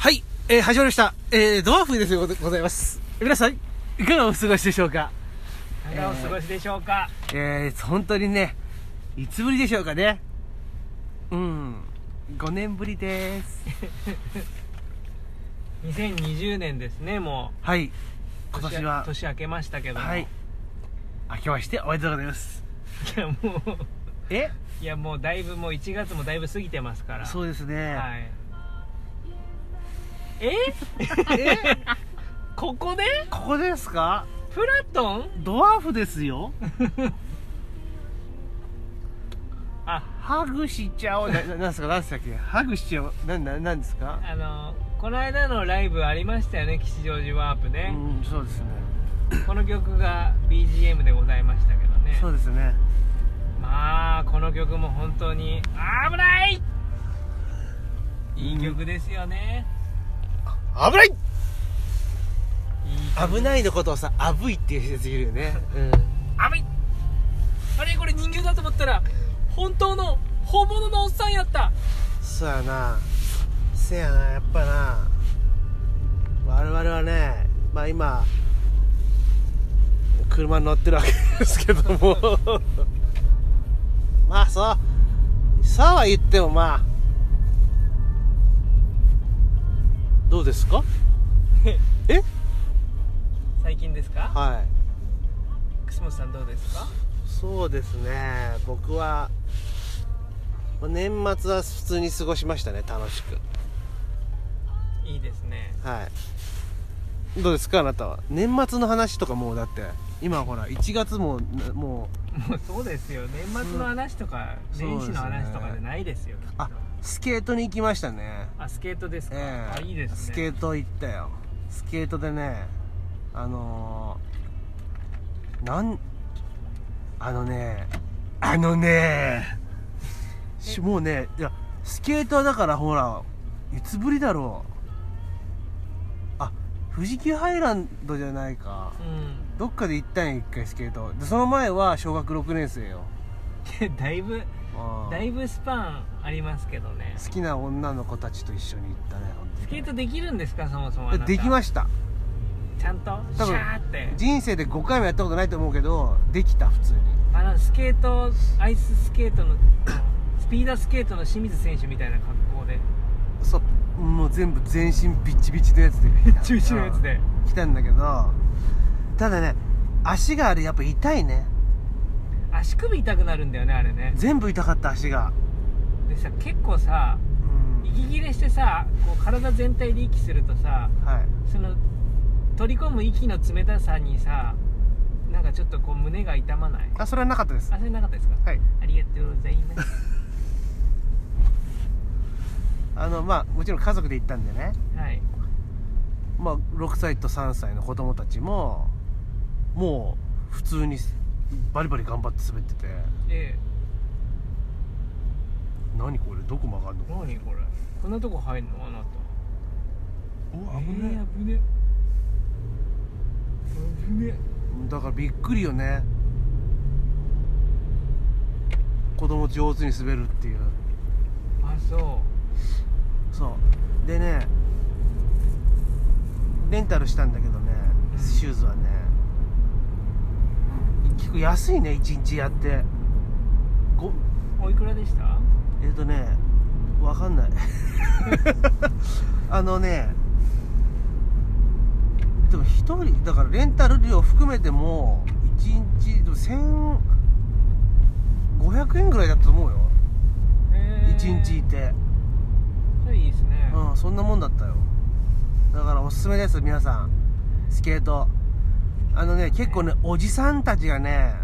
はい、えー、始まりました。えー、ドワーフですよ、ございます。皆さん、いかがお過ごしでしょうか？いかがお過ごしでしょうか、えー、本当にね、いつぶりでしょうかね？うん、5年ぶりです。2020年ですねもはい、う今年は、年明けましたけどもはい、明けましておめでとうございます。いやもうえ？いやもうだいぶもう1月もだいぶ過ぎてますからそうですね。はいえ？え？ここで？ここですか？プラトン？ドワーフですよ。あ。ハグしちゃおう。な、ななんですか？なんですかっけ？ハグしちゃおう。な、な、なんですか？あのこの間のライブありましたよね？吉祥寺ワープうね、ん、そうですね。この曲が BGM でございましたけどね。そうですね。まあこの曲も本当に危ない！いい曲ですよね、危ない危ないのことをさ、あぶいっていうやついるよね。うん。危いあれこれ人形だと思ったら本当の本物のおっさんやったそうやな。せやな、やっぱな。我々はね、まあ今、車に乗ってるわけですけども。まあそう、そうは言ってもまあ、どうですか？え？最近ですか？はい。楠本さんどうですか？そうですね。僕はまあ年末は普通に過ごしましたね。楽しく。いいですね。はい。どうですか？あなたは？年末の話とかもうだって今ほら1月もなも もうそうですよ。年末の話とか、うん年始の話とかでないですよ。きっと。うあスケートに行きましたね。あスケートですか、ええ。あいいですね。スケート行ったよ。スケートでねあのー、なんあのねあのねしもうねいやスケートはだからほらいつぶりだろう。あ富士急ハイランドじゃないか。うん。どっかで行ったんや一回スケート。でその前は小学6年生よ。だいぶうんだいぶスパンありますけどね。好きな女の子たちと一緒に行ったね本当にスケートできるんですかそもそもあなた。できました。ちゃんと？シ多分ャーって。人生で5回もやったことないと思うけどできた普通に。あのスケートアイススケートのスピードスケートの清水選手みたいな格好で。そう。もう全部全身ビッチビチのやつで。ビッチビチのやつで。来たんだけど。ただね足があれやっぱ痛いね足首痛くなるんだよねあれね。全部痛かった足が。でさ結構さうん。息切れしてさこう体全体で息するとさはい。その取り込む息の冷たさにさなんかちょっとこう胸が痛まない？あそれはなかったです。あそれなかったですか？はい。ありがとうございます。あのまあもちろん家族で行ったんでね。はい。まあ6歳と3歳の子供たちももう普通にバリバリ頑張って滑ってて。え何これ？どこ曲がるえの？何これ？こんなとこ入んの？あなた。お危ねえ。ー危ね危ねだからびっくりよね。子供上手に滑るっていう。あそそう。でねレンタルしたんだけどねうん。シューズはね結構安いね1日やって。ごうおいくらでした？えっ、とねわかんない。あのねでも1人だからレンタル料含めても1日でも1500円ぐらいだと思うよ。え1日いて。それいいですね。うんそんなもんだったよ。だからおすすめです皆さん。スケートあのね結構ねおじさんたちがね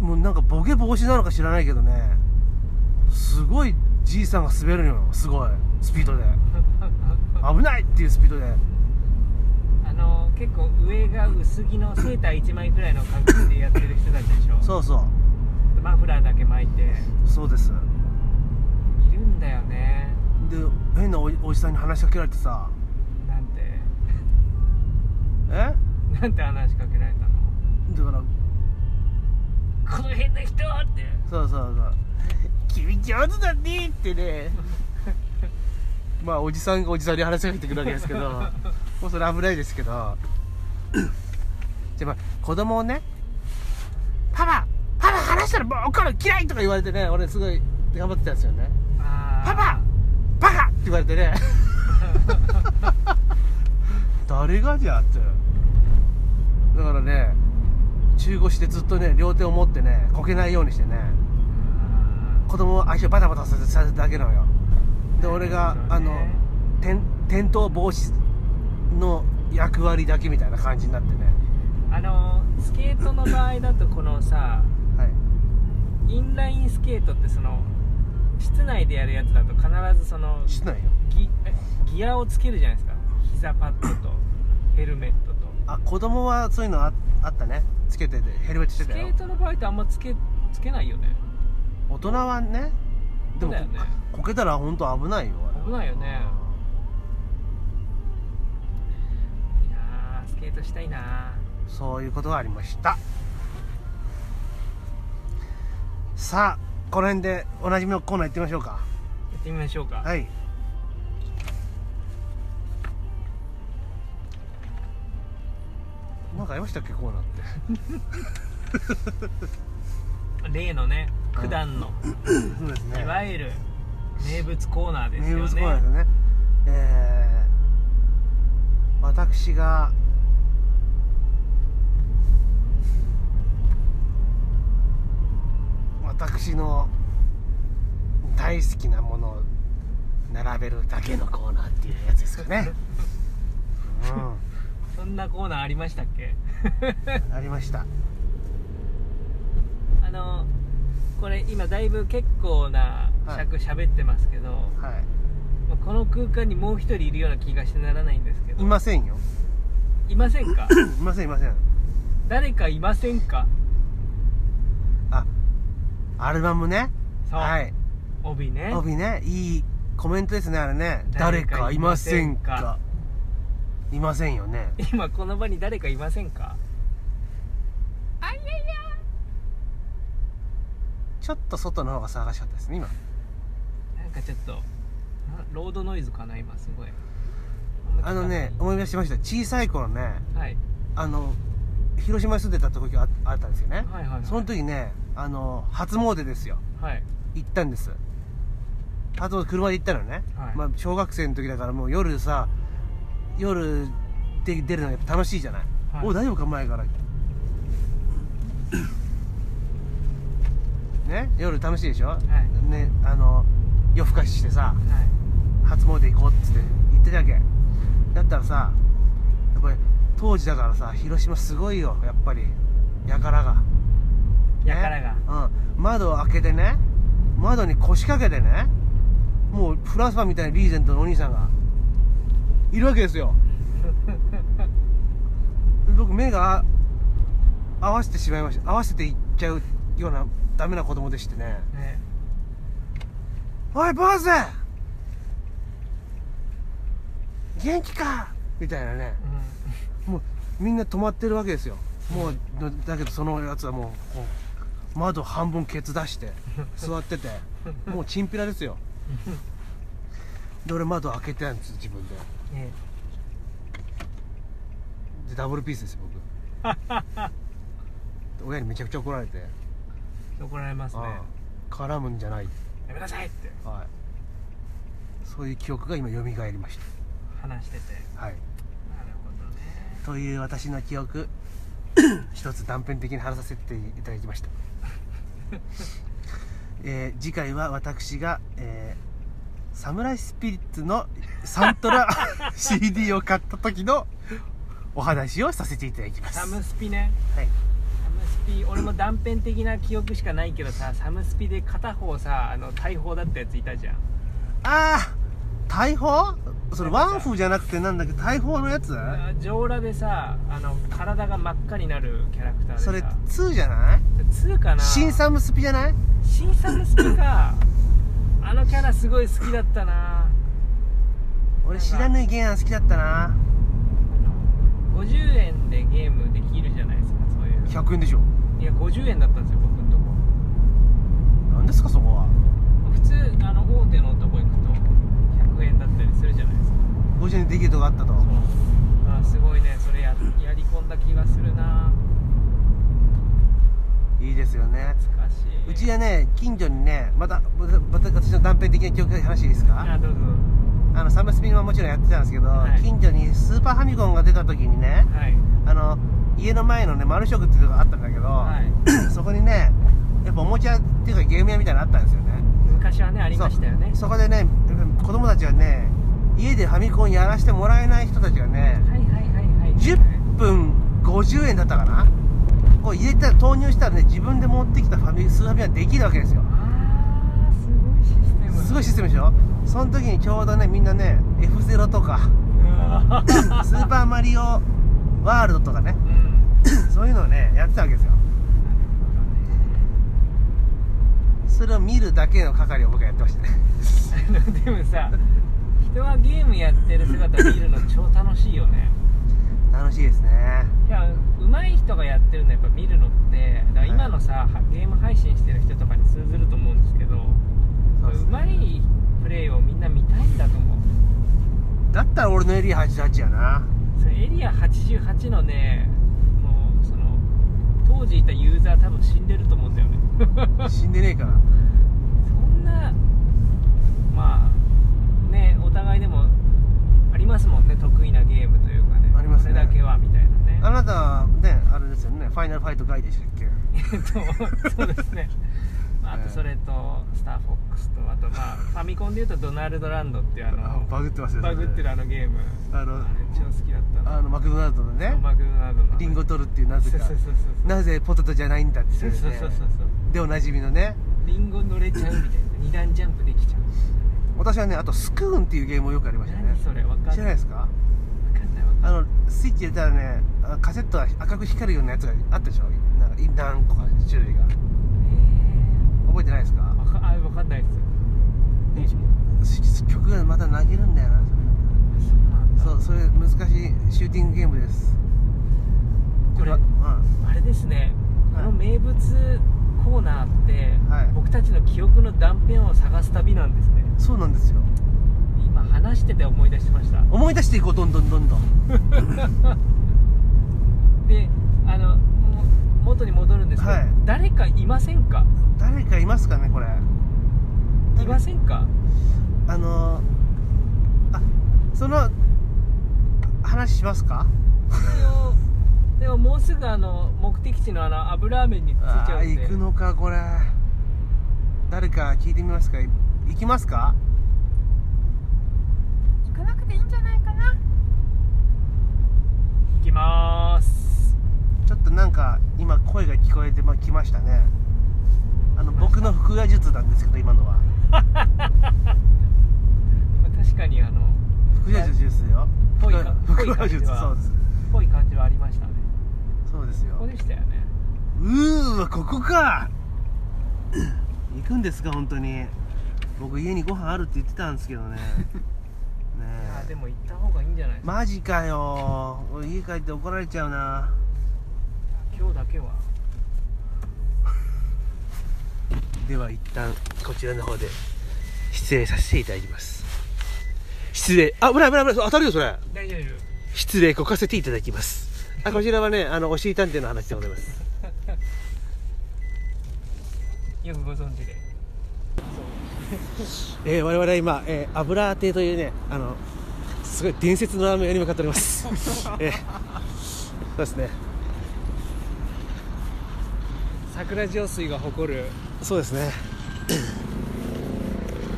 もうなんかボケ防止なのか知らないけどねすごいじいさんが滑るのよすごい。スピードで。危ないっていうスピードで。あの結構上が薄着のセーター1枚くらいの感覚でやってる人たちでしょ。そうそマフラーだけ巻いて。うそうです。いるんだよね。で変なおおじさんに話しかけられてさえ？なんて話しかけられたの？だからこの辺の人って。そうそうそう。君上手だねってね。まあおじさんがおじさんに話しかけてくるわけですけど。もうそれ危ないですけど。じゃあまあ子供をね「パパパパ話したらもう怒る嫌い!」とか言われてね俺すごい頑張ってたんですよね。パパバカって言われてね 誰がじゃってだからね中腰でずっとね両手を持ってねこけないようにしてね子供を足をバタバタさせさせただけなのよ。で俺があの転転倒防止の役割だけみたいな感じになってね。あのスケートの場合だとこのさはい。インラインスケートってその室内でやるやつだと必ずそのしないよ。ギえギアをつけるじゃないですか膝パッドとヘルメットと。あ子供はそういうのああったね。つけててヘルメットしてスたよ。ケートの場合ってあんまつけつけないよね。大人はね。でもそうだよね。ここけたら本当危ないよあれ危ないよね。いいなあスケートしたいな。あそういうことがありました。さあこの辺でおなじみのコーナー行ってみましょうか。やってみましょうか、はいかありましたっけコーナーって。例のね九段のそうですね。いわゆる名物コーナーですよね。名物コーナーですよね。えー、私が私の大好きなものを並べるだけのコーナーっていうやつですよね そんなコーナーありましたっけ？う んありました。あのこれ今だいぶ結構な尺喋ってますけど、はい。まあこの空間にもう一人いるような気がしてならないんですけど。いませんよ。いませんか？いませんいません。誰かいませんか？あアルバムね。そう、はい。帯ね。帯ね。いいコメントですねあれね。誰誰か？かいませんかいませんよね。今この場に誰かいませんか？あいやいや。ちょっと外の方が騒がしかったですね今。なんかちょっとなロードノイズかな今すごい。あのね思い出しました。小さい頃ねはい。あの広島に住んでた時がああったんですよね、はいはいはい。その時ねあの初詣ですよ。はい。行ったんです。初詣車で行ったのね、はい。まあ、小学生の時だからもう夜さ夜で出るのがやっぱ楽しいじゃない、はい。お大丈夫か前から。ね？夜楽しいでしょ、い。ねあの夜更かししてさはい。初詣行こうっつって言ってたわけ。だったらさやっぱり当時だからさ広島すごいよやっぱり。やからが。やからが、ねうん、窓を開けてね窓に腰掛けてねもうフランスパンみたいなリーゼントのお兄さんがいるわけですよ。僕目が合わせてしまいました。合わせていっちゃうようなダメな子供でしてね。ね「おい坊主！元気か!」みたいなね。もうみんな止まってるわけですよ。もうだけどそのやつはもうこう窓半分ケツ出して座ってて。もうチンピラですよ で俺窓開けてたんです自分で。うんねでダブルピースですよ僕。親にめちゃくちゃ怒られて。怒られますね。絡むんじゃない、やめなさいって。はい、そういう記憶が今蘇りまし話してて。たはい。なるほどね。という私の記憶。一つ断片的に話させていただきました、えー次回は私が、えーサムライスピリッツのサントラ CD を買った時のお話をさせていただきます。サムスピね。はい。サムスピ俺も断片的な記憶しかないけどさサムスピで片方さあの大砲だったやついたじゃん。ああ大砲？それワンフじゃなくてなんだっけ？大砲のやつ？あ上裸でさあの体が真っ赤になるキャラクターでさ。それ2じゃない？2かな。新サムスピじゃない？新サムスピかあのキャラすごい好きだったな。俺知らぬいゲーム好きだったな。あの50円でゲームできるじゃないですかそういう。100円でしょ。いや50円だったんですよ僕んとこ。何ですかそこは。普通あの大手のとこ行くと100円だったりす所にできるとこあったと。あすごいねそれややり込んだ気がするな。いいですよねうちはね近所にねまたまた私の断片的な記憶で話いいですか？あどうぞ。あのサムスピンはもちろんやってたんですけど、はい。近所にスーパーファミコンが出た時にねはい。あの家の前のね丸食っていうとこがあったんだけど、はい。そこにねやっぱおもちゃっていうかゲーム屋みたいなのあったんですよね。昔はねありましたよね。そこでね子供たちがね家でファミコンやらせてもらえない人たちがねはいはいはいはい10分50円だったかな？こう入れたら投入したらね自分で持ってきたファミスーファミができるわけですよ。すごいシステムすごいシステムでしょ？その時にちょうどねみんなね F0 とかうん スーパーマリオワールドとかねうん。そういうのをねやってたわけですよ。それを見るだけの係を僕はやってましたね。でもさ人はゲームやってる姿見るの超楽しいよね楽しいですね。いや上手い人がやってるのやっぱ見るのってだから今のさ、はゲーム配信してる人とかに通ずると思うんですけどそうですね。いプレイをみんな見たいんだと思う。だったら俺のエリア88やな。それエリア88のねもうその当時いたユーザー多分死んでると思うんだよね。死んでねえか。らそんなまあねお互いでもありますもんね得意なゲームというかねありますねこれだけはみたいなねあなたはねあれですよねファイナルファイトガイでしたっけ？えっとそうですね。まあとそれとスターフォックスとあとまあファミコンでいうとドナルドランドっていうあのバグってますよね。バグってるあのゲーム。あのれ超好きだったなあのマクドナルドのね。マクドナルドの。リンゴ取るっていうなぜか。そうそうそうそうなぜポテトじゃないんだってそういうね。そうそうそうそうでおなじみのね。リンゴ乗れちゃうみたいな。二段ジャンプできちゃう私はねあとスクーンっていうゲームをよくやりましたね。何それわかんない。知らないですか？あのスイッチ入れたらねあカセットが赤く光るようなやつがあったでしょ？なんか何個か種類が。え覚えてないですか？ーわかあわかんないです曲がまた投げるんだよなそうそうそれ難しいシューティングゲームです。これうん。あれですね。あの名物コーナーって、はい。僕たちの記憶の断片を探す旅なんですね。そうなんですよ。今話してて思い出しました。思い出していこうどんどんどんどん。であのも元に戻るんですけど、はい。誰かいませんか？誰かいますかねこれ。いませんか？あのー、あその話しますか？でもでももうすぐあの目的地のあの油麺に着いちゃうんで。行くのかこれ。誰か聞いてみますか？行きますか？くていいんじゃないかな？行きまーす。ちょっとなんか今声が聞こえてまきましたね。あの僕の腹話術なんですけど今のは。ま あ確かにあの腹話術ですよ。腹話術感じはそうです。ぽい感じはありましたね。そうですよ。ここでしたよね。うーわここか。行くんですか本当に。僕家にご飯あるって言ってたんですけどね ねえ。あでも行った方がいいんじゃないマジかよ。俺家帰って怒られちゃうな。今日だけは。では一旦こちらの方で失礼させていただきます。失礼。あ危ない危ない危ない当たるよそれ。大丈夫。失礼こかせていただきます。あこちらはねあのおしり探偵の話でございます。よくご存知で えー、我々は今、えー、油亭というねあのすごい伝説のラーメン屋に向かっております。えー、そうですね。桜上水が誇るそうですね。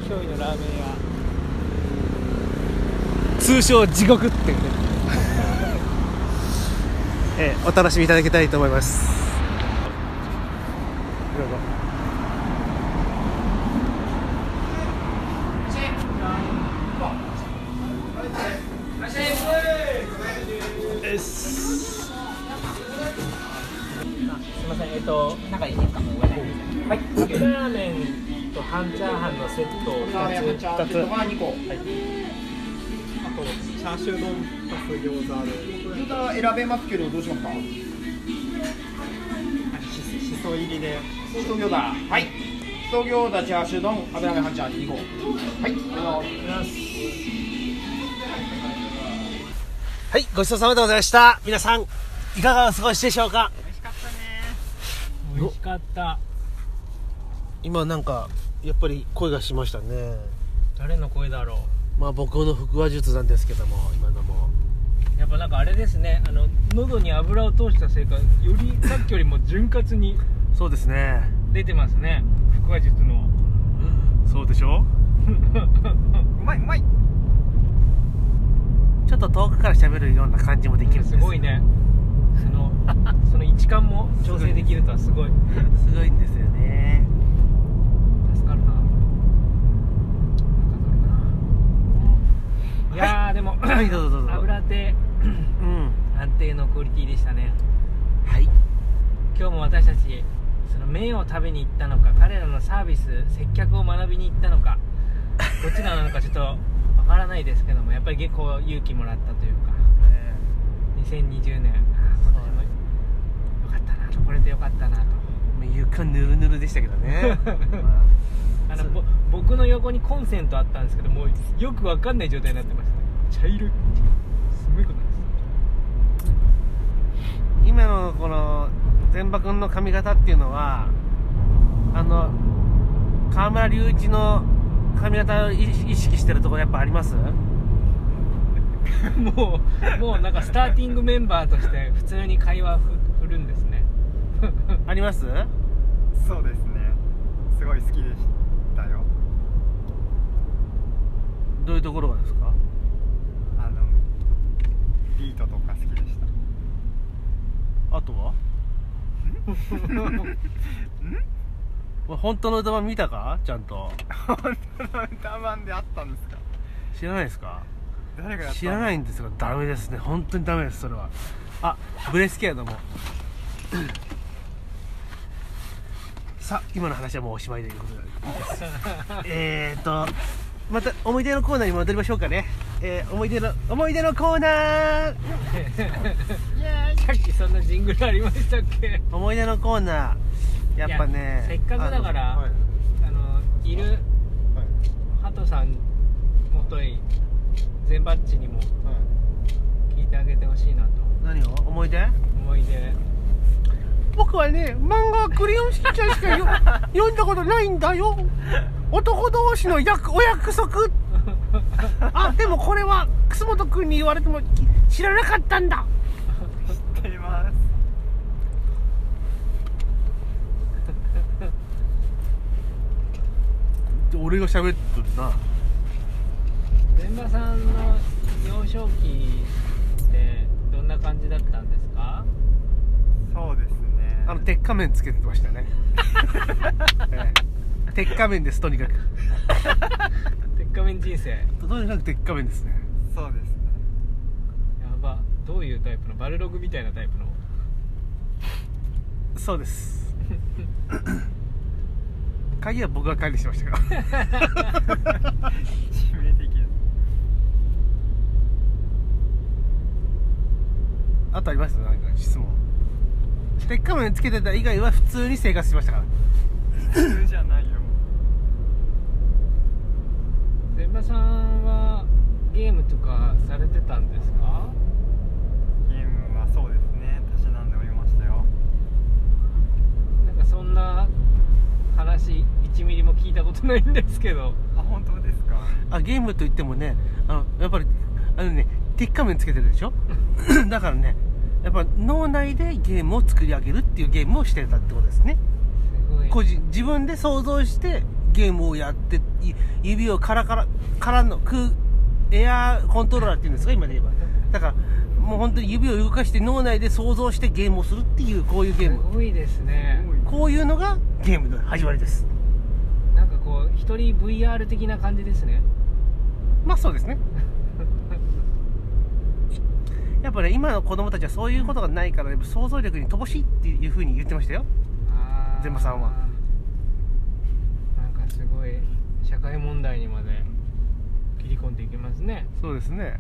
驚異のラーメン屋。通称地獄っていうね。えー、お楽しみいただきたいと思いますセットをラーメン2つ。チャーシューが2個あとチャーシュー丼プラス餃子で餃子選べますけどどうしますかししそ入りで。しそ餃子。はいしそ餃子チャーシュー丼油麺半チャー2個はい。ごちそうさまでございました。皆さんいかがお過ごしでしょうか？美味しかったね。美味しかった。今なんかやっぱり声がしましたね。誰の声だろまあ僕の腹話術なんですけども今のも。うやっぱなんかあれですね。あの喉に油を通したせいかより さっきよりも潤滑にそうですね。出てますね。腹話術の。そうでしょ？うまいうまい。ちょっと遠くから喋るような感じもできるんです。すごいね。そのその位置感も調整できるとはすごい。すごいんですよね助かるな助かるないやーでもはいどうぞどうぞ。油手うん。安定のクオリティでしたね。はい。今日も私たちその麺を食べに行ったのか彼らのサービス接客を学びに行ったのか どちらなのかちょっとわからないですけどもやっぱり結構勇気もらったというか2020年。あー今年もよかったな。とこれでよかったなと。床ぬるぬるでしたけどね。あのぼ僕の横にコンセントあったんですけどもうよくわかんない状態になってました。茶色い。すごいことです。今のこの千葉君の髪型っていうのはあの河村隆一の髪型を意意識してるところやっぱあります？もうもうなんかスターティングメンバーとして普通に会話ふ振るんですね。あります？そうですね。すごい好きでしたよどういうところがですか？あのビートとか好きでした。あとは？ん？本当の歌版見たか？ちゃんと。本当の歌版であったんですか？知らないですか？誰が知らないんですがダメですね。本当にダメですそれは。あブレスケアども。さあ今の話はもうおしまいということでいいです。えーとまた思い出のコーナーに戻りましょうかね。えー思い出の思い出のコーナー。さっきそんなジングルありましたっけ？思い出のコーナー。やっぱねせっかくだからあのはい。あのいるハトさんもとい全バッチにも聞いてあげてほしいなと。何を？思い出？思い出。僕はね漫画クレヨンしんちゃんしかよ読んだことないんだよ男同士の約お約束。あでもこれは楠本君に言われてもき知らなかったんだ。知っています。俺が喋っとるな。全場さんの幼少期ってどんな感じだったんですか？そうですね。あの鉄仮面つけてましたね、え え鉄仮面ですとにかく。鉄仮面人生。とにかく鉄仮面ですね。そうですね。やば。どういうタイプの？バルログみたいなタイプの？そうです。鍵は僕が管理してましたから。致命的あとあります？なんか質問。鉄仮面つけてた以外は普通に生活してましたから。普通じゃないよ全場さんはゲームとかされてたんですか？ゲームはそうですね。たしなんでおりましたよ。なんかそんな話1ミリも聞いたことないんですけど。あ本当ですか？あゲームといってもねあのやっぱりあのね鉄仮面つけてるでしょ？だからねやっぱ脳内でゲームを作り上げるっていうゲームをしてたってことですね。すごい。個人自分で想像してゲームをやってい指をカラカラからの空エアーコントローラーっていうんですか？今で言えば。だからもう本当に指を動かして脳内で想像してゲームをするっていうこういうゲーすムごいですね。こういうのがゲームの始まりです。なんかこう一人 VR 的な感じですね。まあそうですね。やっぱね今の子供たちはそういうことがないから、想像力に乏しいっていうふうに言ってましたよ。あー。全部さんは社会問題にまで切り込んでいきますね。そうですね。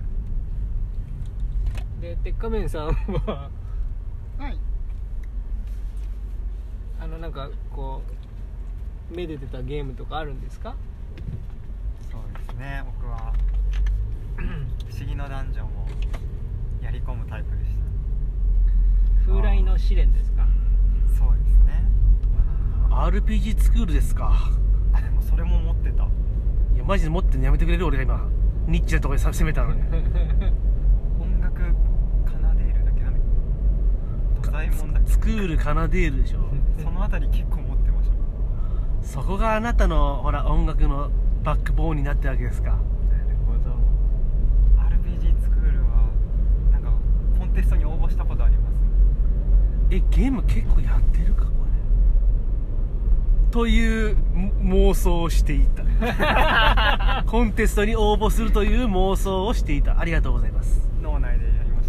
で鉄仮面さんははい。あのなんかこうめでてたゲームとかあるんですか？そうですね。僕は 不思議なダンジョンをやり込むタイプでし風来の試練ですか？たそうですね。RPG スクールですかそれも持ってた。いやマジで持ってんのやめてくれる俺が今。ニッチなところで攻めたのに。音楽カナデールだっけなんだっけドラえもんだっけスクールカナデールでしょ。そのあたり結構持ってました。そこがあなたのほら音楽のバックボーンになってるわけですか。なるほど。RPG スクールはなんかコンテストに応募したことあります？えゲーム結構やってるか？というも妄想をしていた。コンテストに応募するという妄想をしていた。ありがとうございます。脳内でやりまし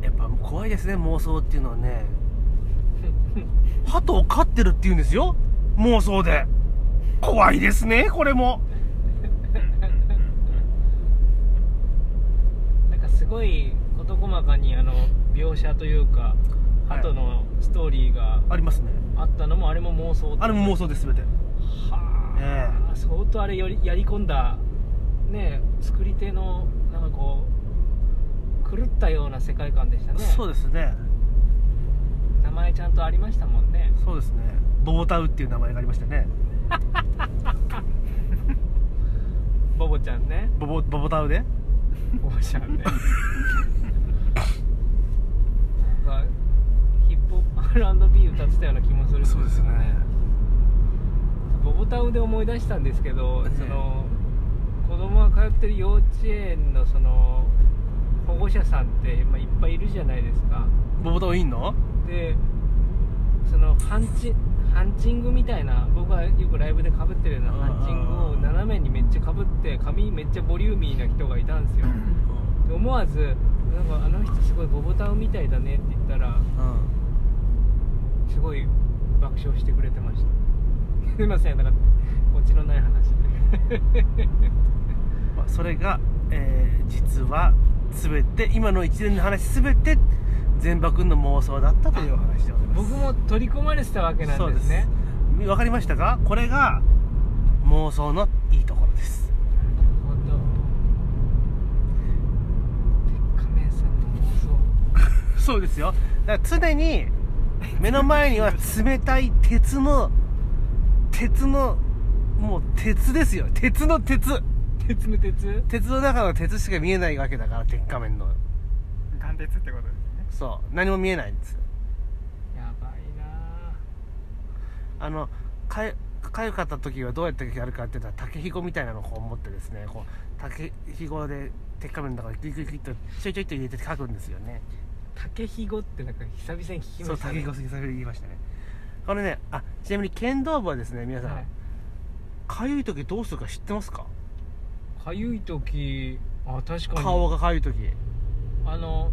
た。やっぱ怖いですね。妄想っていうのはね。鳩を飼ってるっていうんですよ。妄想で。怖いですね。これも。なんかすごい事細かにあの描写というかはい。後のストーリーがありますね。あったのもあれも妄想あれも妄想です全て。はあ、え。相当あれよりやり込んだね作り手のなんかこう狂ったような世界観でしたね。そうですね。名前ちゃんとありましたもんね。そうですね。ボボタウっていう名前がありましたね。ボボちゃんね。ボボボボタウで。ボボちゃんね なんかヒップホップ R&B 歌ってたような気もするんですけどボボタウで思い出したんですけど、ええ。その子供が通ってる幼稚園のその保護者さんって、まあ、いっぱいいるじゃないですか。ボボタウいんの？でそのハンチハンチングみたいな僕がよくライブでかぶってるようなハンチングを斜めにめっちゃかぶって髪めっちゃボリューミーな人がいたんですよ。で思わずなんかあの人すごいボボタウみたいだねって言ったらうんすごい爆笑してくれてました。すいません。なんかオチのない話で。まあそれが、えー実は全て今の一連の話全て全場君の妄想だったというお話でございます。僕も取り込まれてたわけなんそうです。ねみわかりましたか？これが妄想のいいところです。そうですよ。だから常に目の前には冷たい鉄の鉄のもう鉄ですよ。鉄の鉄。鉄の鉄？鉄の中の鉄しか見えないわけだから鉄仮面の。眼鉄ってことですね。そう。何も見えないんです。やばいな。あのかゆかゆかった時はどうやってやるかって言ったら竹ひごみたいなのをこう持ってですねこう竹ひごで鉄仮面の中にグイグイグイっとちょいちょいっと入れて書くんですよね竹ひごってなんか久々に聞きそうましたね。竹ひご久しぶりに言いましたね。これねあちなみに剣道部はですね皆さん、はい。かゆい時どうするか知ってますか？かゆい時あ確かに。顔がかゆい時。あの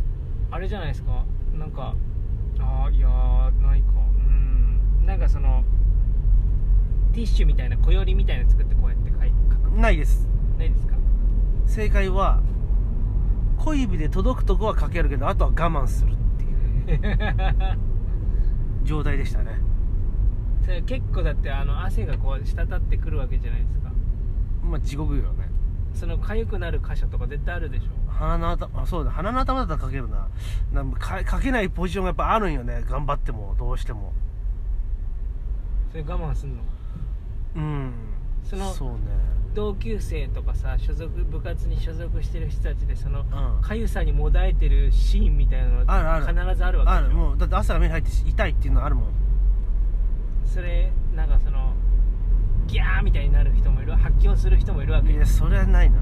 あれじゃないですか。なんかあいやーないか。うん。なんかそのティッシュみたいな小よりみたいなの作ってこうやってかい書く。ないです。ないですか？正解は小指で届くとこはかけるけどあとは我慢するっていう状態でしたね。それ結構だってあの汗がこう滴ってくるわけじゃないですか。まあ地獄よね。その痒くなる箇所とか絶対あるでしょ。鼻の頭あそうだ鼻の頭だったらかけるな。なんかかけないポジションがやっぱあるんよね。頑張ってもどうしても。それ我慢すんの？うん。そのそうね同級生とかさ所属部活に所属してる人たちでそのうん。痒さにもだえてるシーンみたいなのあるある。必ずあるわけでしょ？ある。もうだって朝が目に入って痛いっていうのあるもん。それなんかそのギャーみたいになる人もいる発狂する人もいるわけ。いやそれはないな。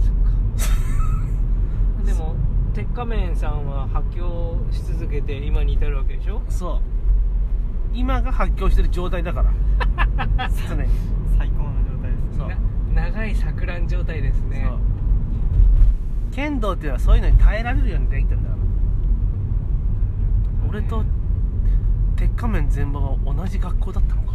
そっか。でも鉄仮面さんは発狂し続けて今に至るわけでしょ？そう。今が発狂してる状態だから。常に。最高な長い錯乱状態ですね。剣道っていうのはそういうのに耐えられるようにできてんだ俺と鉄仮面全場は同じ学校だったのか。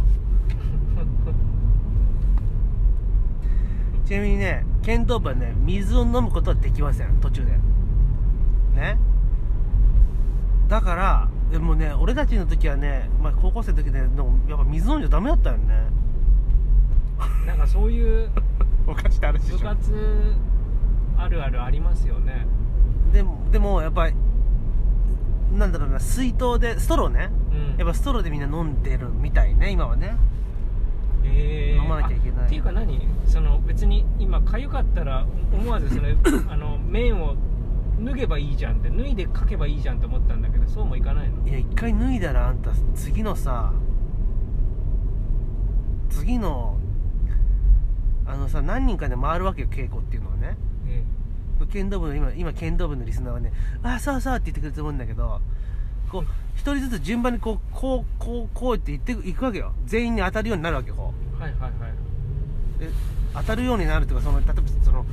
ちなみにね剣道部はね水を飲むことはできません。途中で。ね。だからでもね俺たちの時はね、まあ、高校生の時ねでもやっぱ水飲んじゃダメだったよね なんかそういう おかしってある部活あるあるありますよね。でもでもやっぱりなんだろうな水筒でストローね。うん。やっぱストローでみんな飲んでるみたいね今はね。えー。飲まなきゃいけない。あっていうか何？その別に今痒かったら思わずそれ あの麺を脱げばいいじゃんって脱いでかけばいいじゃんって思ったんだけどそうもいかないの？いや一回脱いだらあんた次のさ次のあのさ何人かで回るわけよ稽古っていうのはね。え剣道部の今今剣道部のリスナーはね「ああそうそう」って言ってくれると思うんだけどこう一人ずつ順番にこうこうこうこうって言っていくわけよ。全員に当たるようになるわけよこえはいはいはい。うで当たるようになるとかその例えばその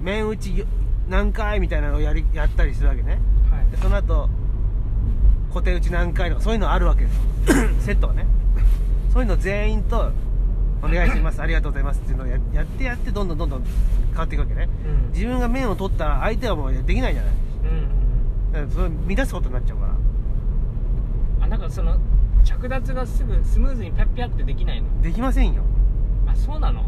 面打ち何回みたいなのをやりやったりするわけね。はい。でその後小手打ち何回とかそういうのあるわけですよ。セットがね。そういうの全員と「お願いします。ありがとうございます」っていうのをややってやってどんどんどんどん変わっていくわけね。うん。自分が面を取ったら相手はもうできないじゃないうんだからそれ乱すことになっちゃうから。あなんかその着脱がすぐスムーズにピャッピャってできないの？できませんよ、あそうなの？う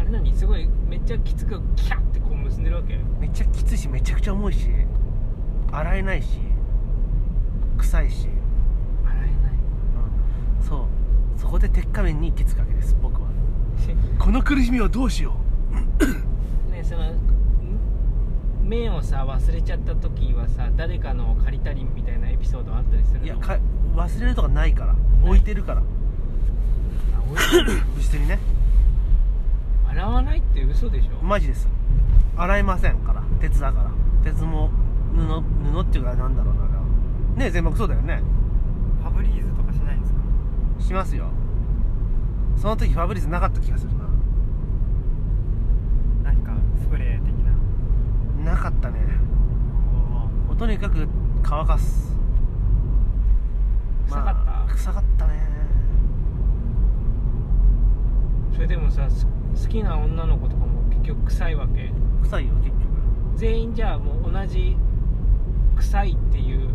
あれ何すごいめっちゃきつくキャッてこう結んでるわけ？ん、めっちゃきついしめちゃくちゃ重いし洗えないし臭いし、洗えない。うん、そう。そこで鉄仮面に行き着くわけです僕はこの苦しみをどうしよねそのん？麺をさ忘れちゃった時はさ誰かのを借りたりみたいなエピソードあったりするいやか忘れるとかないから。置いてるから。あ置いてる？物質にね。洗わないって嘘でしょ？マジです。洗えませんから。鉄だから。鉄も布布っていうかなんだろうな。ね全部そうだよね。ファブリーズとかしないんですか？しますよその時ファブリーズなかった気がする何かスプレー的な。ななかったね。とにかく乾かす。臭かった？まあ臭かったね。それでもさす好きな女の子とかも結局臭いわけ？臭いよ結局。全員じゃあもう同じ臭いっていう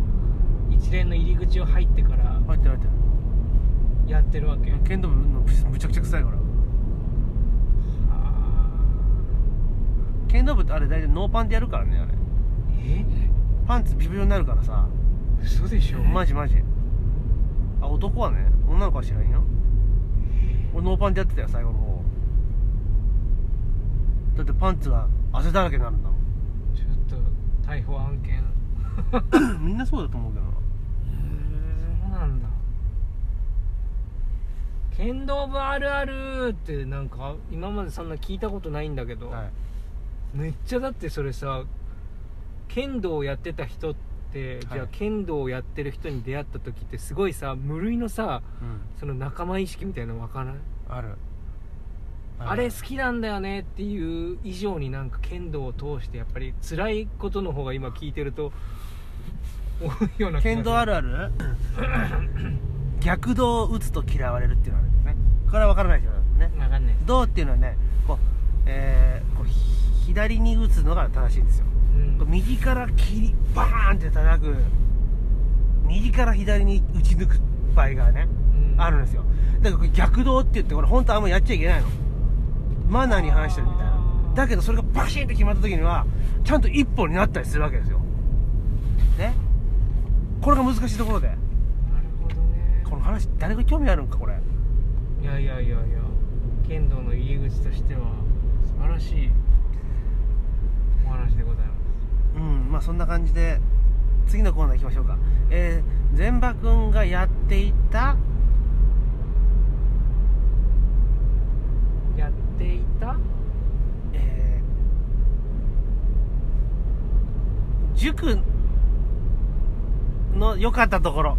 一連の入り口を入ってから入ってる入ってるやってるわけ。剣道部のむちゃくちゃ臭いから。あ。剣道部ってあれ大体ノーパンでやるからねあれ。ーえ？パンツビビョになるからさ。嘘でしょ？マジマジ。あ男はね女の子は知らんよ。俺ノーパンでやってたよ最後の方。だってパンツが汗だらけになるんだもちょっと逮捕案件。ん みんなそうだと思うけどなそうなんだ剣道部あるあるってなんか今までそんな聞いたことないんだけど、はい。めっちゃだってそれさ剣道をやってた人って、じゃあ剣道をやってる人に出会った時ってすごいさ無類のさうん。その仲間意識みたいなの分からない？ある。あれ好きなんだよねっていう以上になんか剣道を通してやっぱり辛いことの方が今聞いてると 多いような剣道あるある？逆道を打つと嫌われるっていうのはこれは分からないですよね。分かんないです。道っていうのはねこう,、えーこうひ左に打つのが正しいんですよ。うん。右から切りバーンって叩く。右から左に打ち抜く場合がねうん。あるんですよ。だから逆道って言ってこれ本当はあんまやっちゃいけないの。マナーに反してるみたいな。だけどそれがバシンって決まった時にはちゃんと一本になったりするわけですよ。ね。これが難しいところで。なるほどね。この話誰が興味あるんかこれいやいやいやいや剣道の入り口としては素晴らしいお話でございます。うんまあそんな感じで次のコーナー行きましょうか。えー、善馬くんがやっていたやっていた？えー、塾の良かったところ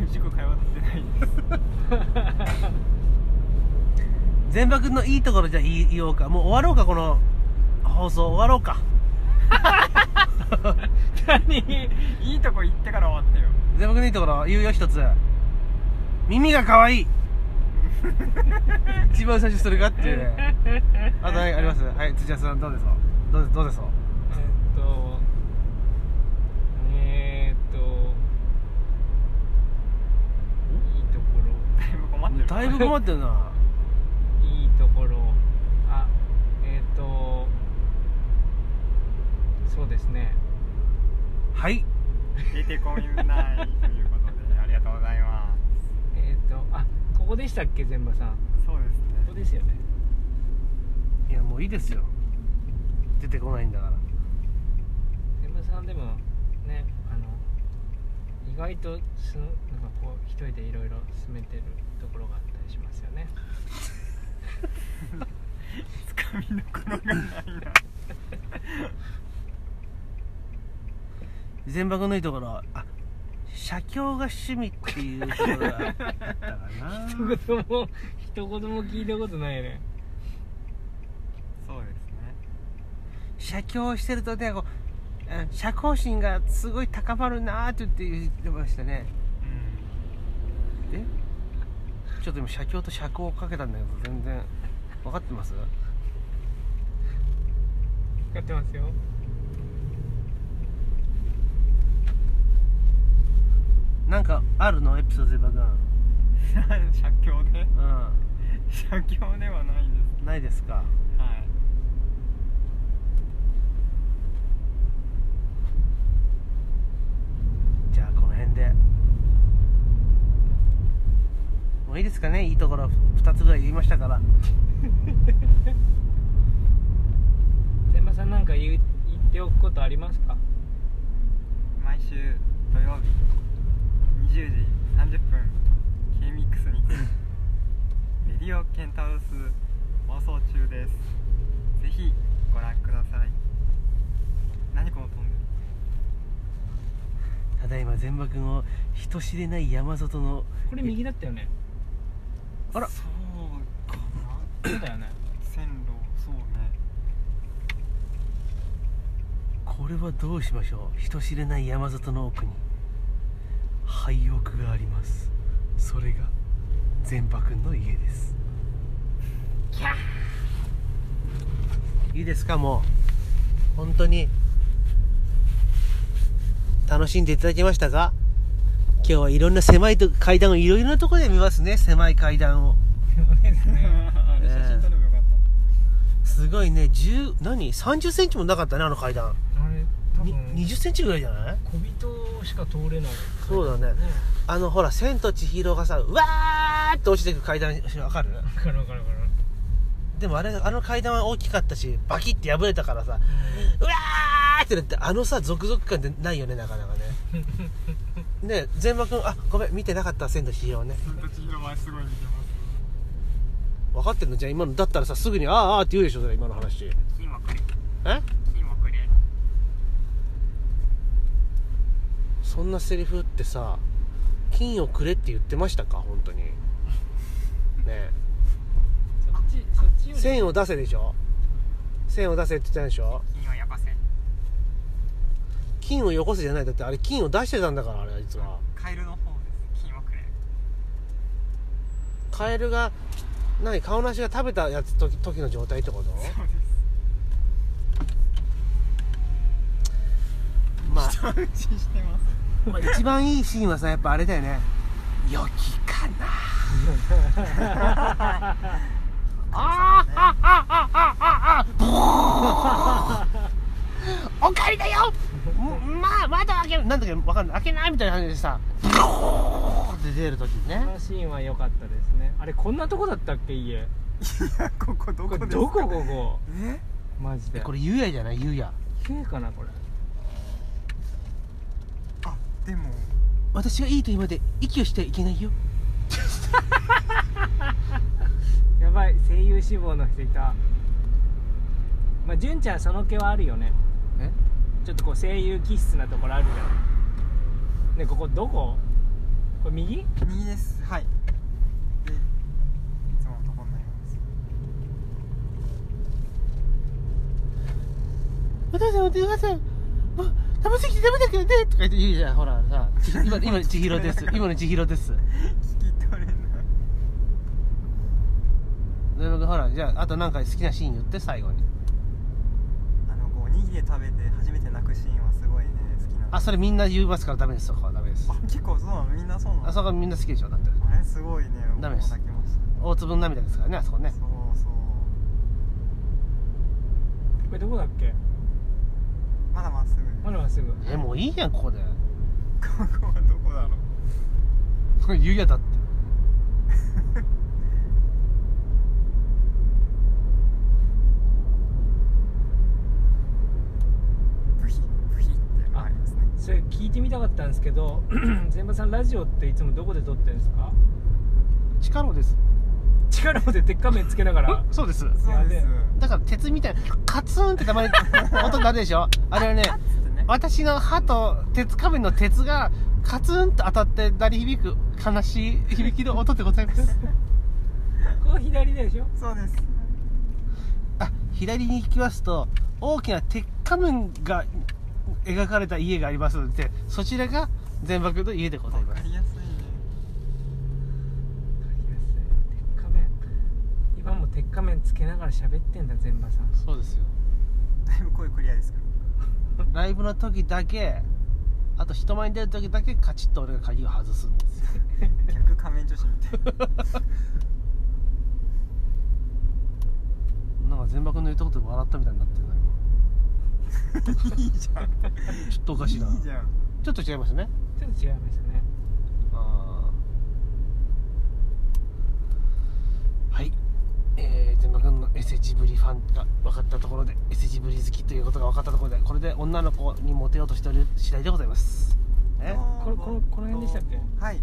僕塾通ってないです善馬くんのいいところじゃあ言い言おうか。もう終わろうかこの放送。終わろうか。何？いいとこ行ってから終わってよ。善馬くんのいいところ言うよ一つ。耳が可愛い。一番最初それがっていうね。あと何あります？はい土屋さんどうですか？どうですどうですかえっとえだいぶ困ってるな。いいところ。あえっ、とそうですね。はい。出てこないということでありがとうございまえっ、とあここでしたっけ全場さん。すそうですここねですよね。いやもういいですよ。出てこないんだから。全場さんでも外とすなんかこう一人でいろいろ進めてるところがあったりしますよね。つかみどころがないな。全幕のいいところあ写経が趣味っていうところがあったかな。一言も一言も聞いたことないよね。そうですね。写経してるとねこうあ社交心がすごい高まるなーって言ってましたね。え？ちょっと今写経と社交をかけたんだけど全然。分かってます？使ってますよ。なんかあるの？エピソードゼバ君うん写経で？う写経ではないです。んないですかはいじゃあこの辺で。もういいですかね？いいところ2つぐらい言いましたから。千葉さんなんか言う言っておくことありますか？毎週土曜日20時30分 K-MIX に。レディオケンタウス放送中です。ぜひご覧ください。何このトン？ただいま全馬君を人知れない山里のこれ右だったよね。あら。そうかな。そうだよね。線路そうね。これはどうしましょう？人知れない山里の奥に。廃屋があります。それが全馬君の家です。いいですか？もう。本当に楽しんでいただけましたか？今日はいろんな狭いと階段をいろいろなところで見ますね狭い階段を。すごいね。10何？30センチもなかったねあの階段。あれ多に分20センチぐらいじゃない？小人しか通れない。そうだね。ねあのほら「千と千尋」がさうわーって落ちていく階段わかる？わかるわかるわかるでもあれあの階段は大きかったしバキって破れたからさうわーってなってあのさ続々感ってないよねなかなかね。ね全馬君あごめん見てなかった「千と千尋」ね。た千と千尋はすごい似てます。分かってんの？じゃあ今のだったらさすぐに「あーあー」って言うでしょそれ今の話。金もくれえ？金もくれそんなセリフってさ金をくれって言ってましたか？本当に。ね線を出せでしょ？線を出せって言ったでしょ？金はやかせ金をよこせじゃない。だってあれ金を出してたんだからあれあいつは。カエルの方です。金をくれ。カエルが何顔なしが食べたやつ時時の状態ってこと？そうです。まあ。下打ちしてます。まあ一番いいシーンはさやっぱあれだよね。良きかな あーああああああおかえりだよまあまだ開けるなんだっけわかんない開けないみたいな感じでさって出る時こねのシーンは良かったですねあれこんなとこだったっけ家いやここどこですかどこここえマジでこれゆうやじゃないゆうや綺麗かなこれあでも私がいいと今まで息をしてはいけないよばい声優志望の人いた。まあ純ちゃんその気はあるよね。え？ちょっとこう声優気質なところあるじゃん。ねここどこ？これ右？右です。はい。でいつものとこになります。お父さんお父さんもう食べ過ぎてダメだけどね。とか言って言うじゃん。ほらさち今今の千尋です。今の千尋です 聞き取れないで僕ほらじゃああと何か好きなシーン言って最後に。あのこうおにぎり食べて初めて泣くシーンはすごいね好きなあそれみんな言いますからダメです。そこはダメです。あ結構そうなのみんなそうなのあそこはみんな好きでしょだって。あれすごいねダメですもう泣きまし大粒の涙ですからねあそこね。そうそう。これどこだっけ？まだまっすぐまだまっすぐ。えもういいやんここで。ここはどこだろう。湯屋だって ブヒブヒってありますねそれ聞いてみたかったんですけど 全場さんラジオっていつもどこで撮ってるんですか？力をです。力をで鉄仮面つけながら？そうです。そうです。やべえだから鉄みたいなカツンってたまに音なるでしょ？あれはね私の歯と鉄仮面の鉄がカツンと当たって鳴り響く悲しい響きの音でございます。ここ左でしょ？そうです。あ左に行きますと大きな鉄仮面が描かれた家がありますのでそちらが全幕の家でございます。わかりやすい。ね鉄仮面。今も鉄仮面つけながら喋ってんだ全場さん。そうですよ。だいぶ声クリアですけど ライブの時だけあと人前に出る時だけカチッと俺が鍵を外すんですよ。逆仮面女子みたい。なんか全幕の言ったことで笑ったみたいになってるないいじゃん。今ちょっとおかしいな。いいじゃん。ちょっと違いますね。ちょっと違いましたね。あー。はい。えー、全幕の S ジブリファンが分かったところで S ジブリ好きということが分かったところでこれで女の子にモテようとしておる次第でございます。ねこれこのこの辺でしたっけ？はい。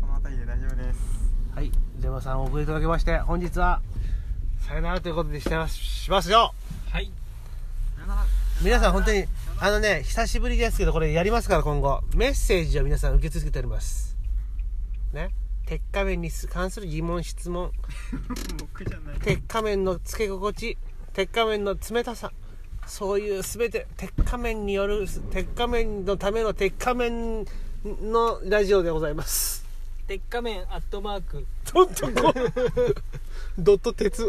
この辺りで大丈夫です。はい。ゼマさんお送りいただきまして本日はさよならということでしてますしますよ。はい皆さん本当にあのね久しぶりですけどこれやりますから今後。メッセージを皆さん受け続けております。ね。鉄仮面に関する疑問質問。鉄仮面のつけ心地。鉄仮面の冷たさ。そういう全て鉄仮面による鉄仮面のための鉄仮面のラジオでございます。鉄仮面アットマーク。どんどんこ ドット鉄。そ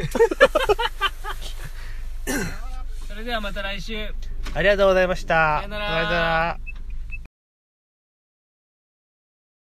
れではまた来週。ありがとうございました。さよなら。さよなら